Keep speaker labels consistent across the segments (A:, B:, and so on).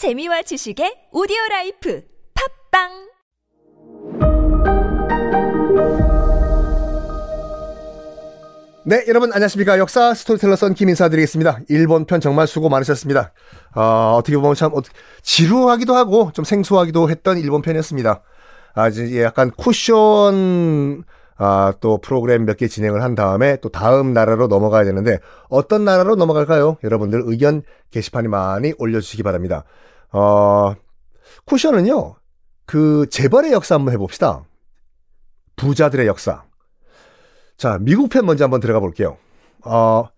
A: 재미와 지식의 오디오 라이프 팟빵
B: 네, 여러분 안녕하십니까. 역사 스토리텔러 썬 킴 인사드리겠습니다. 일본 편 정말 수고 많으셨습니다. 어, 어떻게 보면 참 어, 지루하기도 하고 좀 생소하기도 했던 일본 편이었습니다. 아, 이제 약간 쿠션 아, 또 프로그램 몇 개 진행을 한 다음에 또 다음 나라로 넘어가야 되는데 어떤 나라로 넘어갈까요? 여러분들 의견 게시판에 많이 올려주시기 바랍니다. 어, 쿠션은요, 그 재벌의 역사 한번 해봅시다. 부자들의 역사. 자, 미국 편 먼저 한번 들어가 볼게요. 어,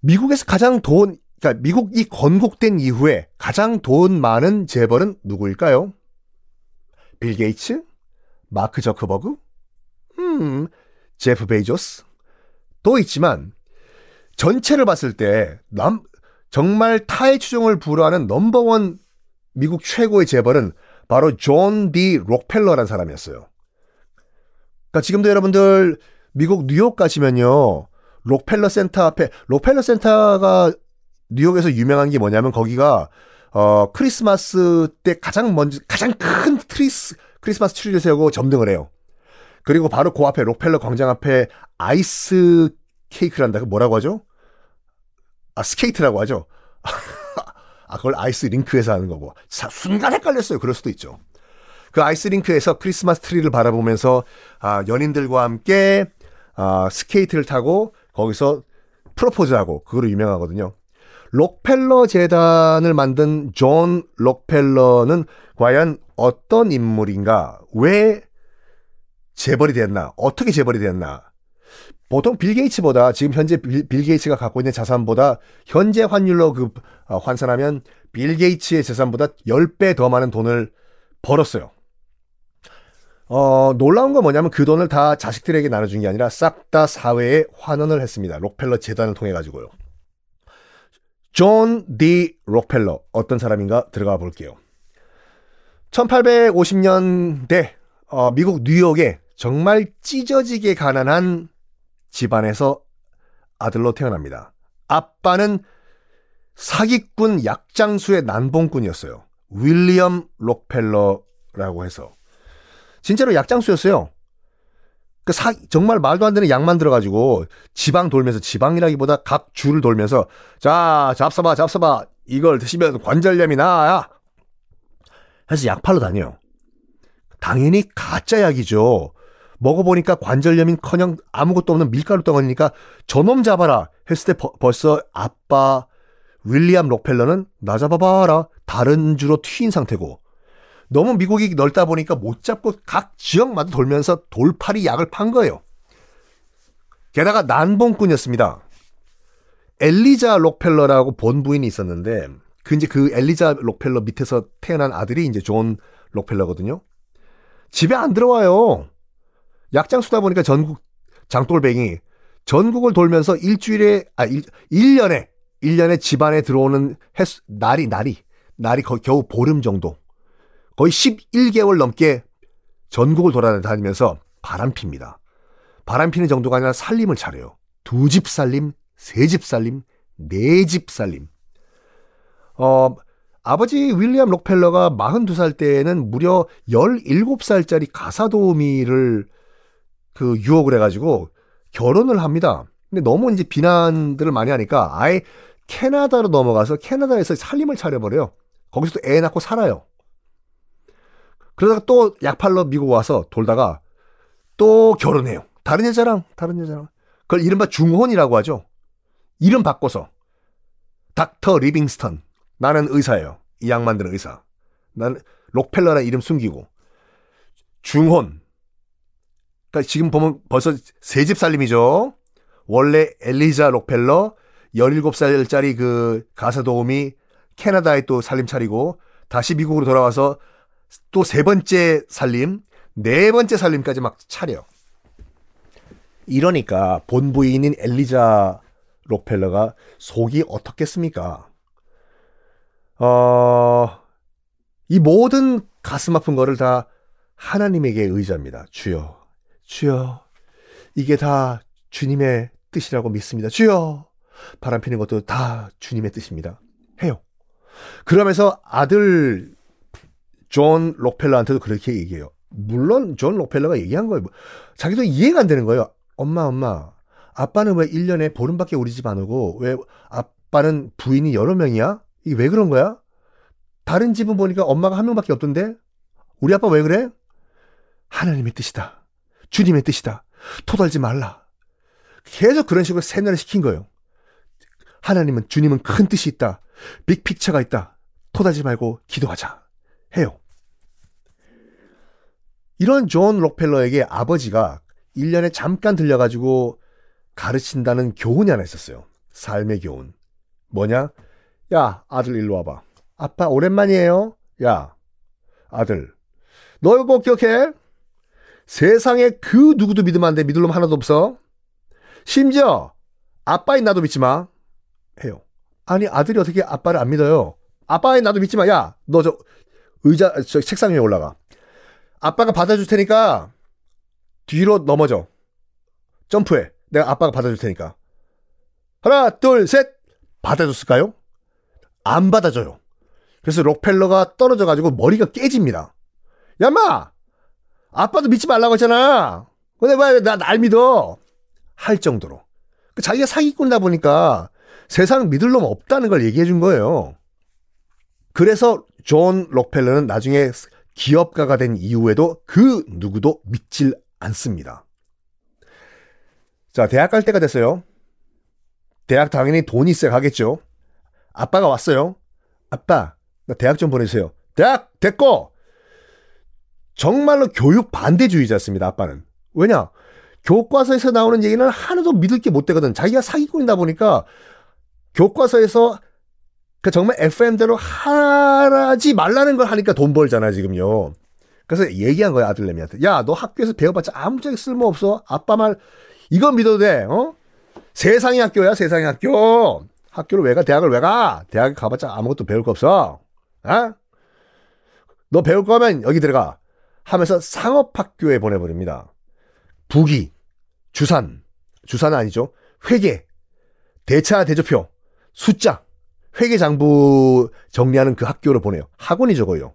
B: 미국에서 가장 돈, 그러니까 미국이 건국된 이후에 가장 돈 많은 재벌은 누구일까요? 빌 게이츠? 마크 저크버그? 음, 제프 베이조스? 또 있지만, 전체를 봤을 때, 남, 정말 타의 추종을 불허하는 넘버원 미국 최고의 재벌은 바로 존 D. 록펠러라는 사람이었어요. 그러니까 지금도 여러분들 미국 뉴욕 가시면요. 록펠러 센터 앞에 록펠러 센터가 뉴욕에서 유명한 게 뭐냐면 거기가 어 크리스마스 때 가장 먼저 가장 큰 트리스 크리스마스 트리를 세우고 점등을 해요. 그리고 바로 그 앞에 록펠러 광장 앞에 아이스 케이크란다. 그 뭐라고 하죠? 아 스케이트라고 하죠. 아 그걸 아이스 링크에서 하는 거고. 사, 순간 헷갈렸어요. 그럴 수도 있죠. 그 아이스 링크에서 크리스마스 트리를 바라보면서 아, 연인들과 함께 아, 스케이트를 타고 거기서 프로포즈하고 그거로 유명하거든요. 록펠러 재단을 만든 존 록펠러는 과연 어떤 인물인가? 왜 재벌이 됐나? 어떻게 재벌이 됐나? 보통 빌 게이츠보다 지금 현재 빌, 빌 게이츠가 갖고 있는 자산보다 현재 환율로 그 어, 환산하면 빌 게이츠의 재산보다 10배 더 많은 돈을 벌었어요. 어, 놀라운 건 뭐냐면 그 돈을 다 자식들에게 나눠준 게 아니라 싹 다 사회에 환원을 했습니다. 록펠러 재단을 통해 가지고요. 존디 록펠러 어떤 사람인가 들어가 볼게요. 1850년대 어, 미국 뉴욕에 정말 찢어지게 가난한 집안에서 아들로 태어납니다. 아빠는 사기꾼 약장수의 난봉꾼이었어요. 윌리엄 록펠러라고 해서. 진짜로 약장수였어요. 그 사, 정말 말도 안 되는 약만 들어가지고 지방 돌면서 지방이라기보다 각 주를 돌면서 자 잡숴봐 잡숴봐 이걸 드시면 관절염이 나야 해서 약 팔러 다녀요. 당연히 가짜 약이죠. 먹어보니까 관절염인커녕 아무것도 없는 밀가루 덩어리니까 저놈 잡아라 했을 때 버, 벌써 아빠 윌리엄 록펠러는 나 잡아봐라 다른 주로 튀인 상태고 너무 미국이 넓다 보니까 못 잡고 각 지역마다 돌면서 돌팔이 약을 판 거예요. 게다가 난봉꾼이었습니다. 엘리자 록펠러라고 본 부인이 있었는데 그 이제 그 엘리자 록펠러 밑에서 태어난 아들이 이제 존 록펠러거든요. 집에 안 들어와요. 약장 수다 보니까 전국 장돌뱅이 전국을 돌면서 일주일에 아 일, 1년에 1년에 집안에 들어오는 횟수 날이 날이 날이 거, 겨우 보름 정도. 거의 11개월 넘게 전국을 돌아다니면서 바람 핍니다. 바람 피는 정도가 아니라 살림을 차려요. 두 집 살림, 세 집 살림, 네 집 살림. 어, 아버지 윌리엄 록펠러가 42살 때에는 무려 17살짜리 가사도우미를 그 유혹을 해가지고 결혼을 합니다. 근데 너무 이제 비난들을 많이 하니까 아예 캐나다로 넘어가서 캐나다에서 살림을 차려버려요. 거기서도 애 낳고 살아요. 그러다가 또 약팔러 미국 와서 돌다가 또 결혼해요. 다른 여자랑, 다른 여자랑. 그걸 이른바 중혼이라고 하죠. 이름 바꿔서. 닥터 리빙스턴. 나는 의사예요. 이 약 만드는 의사. 나는 록펠러라 이름 숨기고. 중혼. 그러니까 지금 보면 벌써 세 집 살림이죠. 원래 엘리자 록펠러 17살짜리 그 가사 도우미 캐나다에 또 살림 차리고 다시 미국으로 돌아와서 또 세 번째 살림, 네 번째 살림까지 막 차려. 이러니까 본 부인인 엘리자 록펠러가 속이 어떻겠습니까? 어, 이 모든 가슴 아픈 거를 다 하나님에게 의지합니다. 주여, 주여, 이게 다 주님의 뜻이라고 믿습니다. 주여, 바람 피는 것도 다 주님의 뜻입니다. 해요. 그러면서 아들 존 록펠러한테도 그렇게 얘기해요. 물론 존 록펠러가 얘기한 거예요. 자기도 이해가 안 되는 거예요. 엄마, 엄마. 아빠는 왜 1년에 보름밖에 우리 집 안 오고 왜 아빠는 부인이 여러 명이야? 이게 왜 그런 거야? 다른 집은 보니까 엄마가 한 명밖에 없던데? 우리 아빠 왜 그래? 하나님의 뜻이다. 주님의 뜻이다. 토달지 말라. 계속 그런 식으로 세뇌를 시킨 거예요. 하나님은, 주님은 큰 뜻이 있다. big picture가 있다. 토달지 말고 기도하자. 해요. 이런 존 록펠러에게 아버지가 1년에 잠깐 들려가지고 가르친다는 교훈이 하나 있었어요. 삶의 교훈. 뭐냐? 야, 아들 일로 와봐. 아빠 오랜만이에요. 야, 아들. 너 이거 꼭 기억해. 세상에 그 누구도 믿으면 안 돼. 믿을 놈 하나도 없어. 심지어 아빠인 나도 믿지 마. 해요. 아니 아들이 어떻게 아빠를 안 믿어요? 아빠인 나도 믿지 마. 야, 너 저 의자 저 책상 위에 올라가. 아빠가 받아줄 테니까 뒤로 넘어져. 점프해. 내가 아빠가 받아줄 테니까. 하나, 둘, 셋. 받아줬을까요? 안 받아줘요. 그래서 록펠러가 떨어져가지고 머리가 깨집니다. 야 임마! 아빠도 믿지 말라고 했잖아. 근데 왜 나 날 믿어? 할 정도로. 그 자기가 사기꾼이다 보니까 세상 믿을 놈 없다는 걸 얘기해 준 거예요. 그래서 존 록펠러는 나중에 기업가가 된 이후에도 그 누구도 믿질 않습니다. 자, 대학 갈 때가 됐어요. 대학 당연히 돈이 있어야 가겠죠. 아빠가 왔어요. 아빠, 나 대학 좀 보내주세요. 대학 됐고! 정말로 교육 반대주의자였습니다, 아빠는. 왜냐? 교과서에서 나오는 얘기는 하나도 믿을 게 못 되거든. 자기가 사기꾼이다 보니까 교과서에서 그 정말 FM대로 하지 말라는 걸 하니까 돈 벌잖아, 지금요. 그래서 얘기한 거야, 아들내미한테. 야, 너 학교에서 배워봤자 아무짝에 쓸모없어. 아빠 말, 이건 믿어도 돼, 어? 세상의 학교야, 세상의 학교. 학교를 왜 가? 대학을 왜 가? 대학에 가봤자 아무것도 배울 거 없어. 어? 너 배울 거면 여기 들어가. 하면서 상업학교에 보내버립니다. 부기, 주산, 주산은 아니죠. 회계, 대차 대조표, 숫자, 회계장부 정리하는 그 학교를 보내요. 학원이 저거요.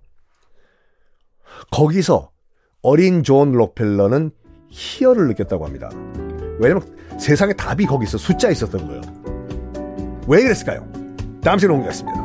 B: 거기서 어린 존 록펠러는 희열을 느꼈다고 합니다. 왜냐면 세상에 답이 거기 있어 숫자에 있었던 거예요. 왜 그랬을까요? 다음 시간에 공개하겠습니다.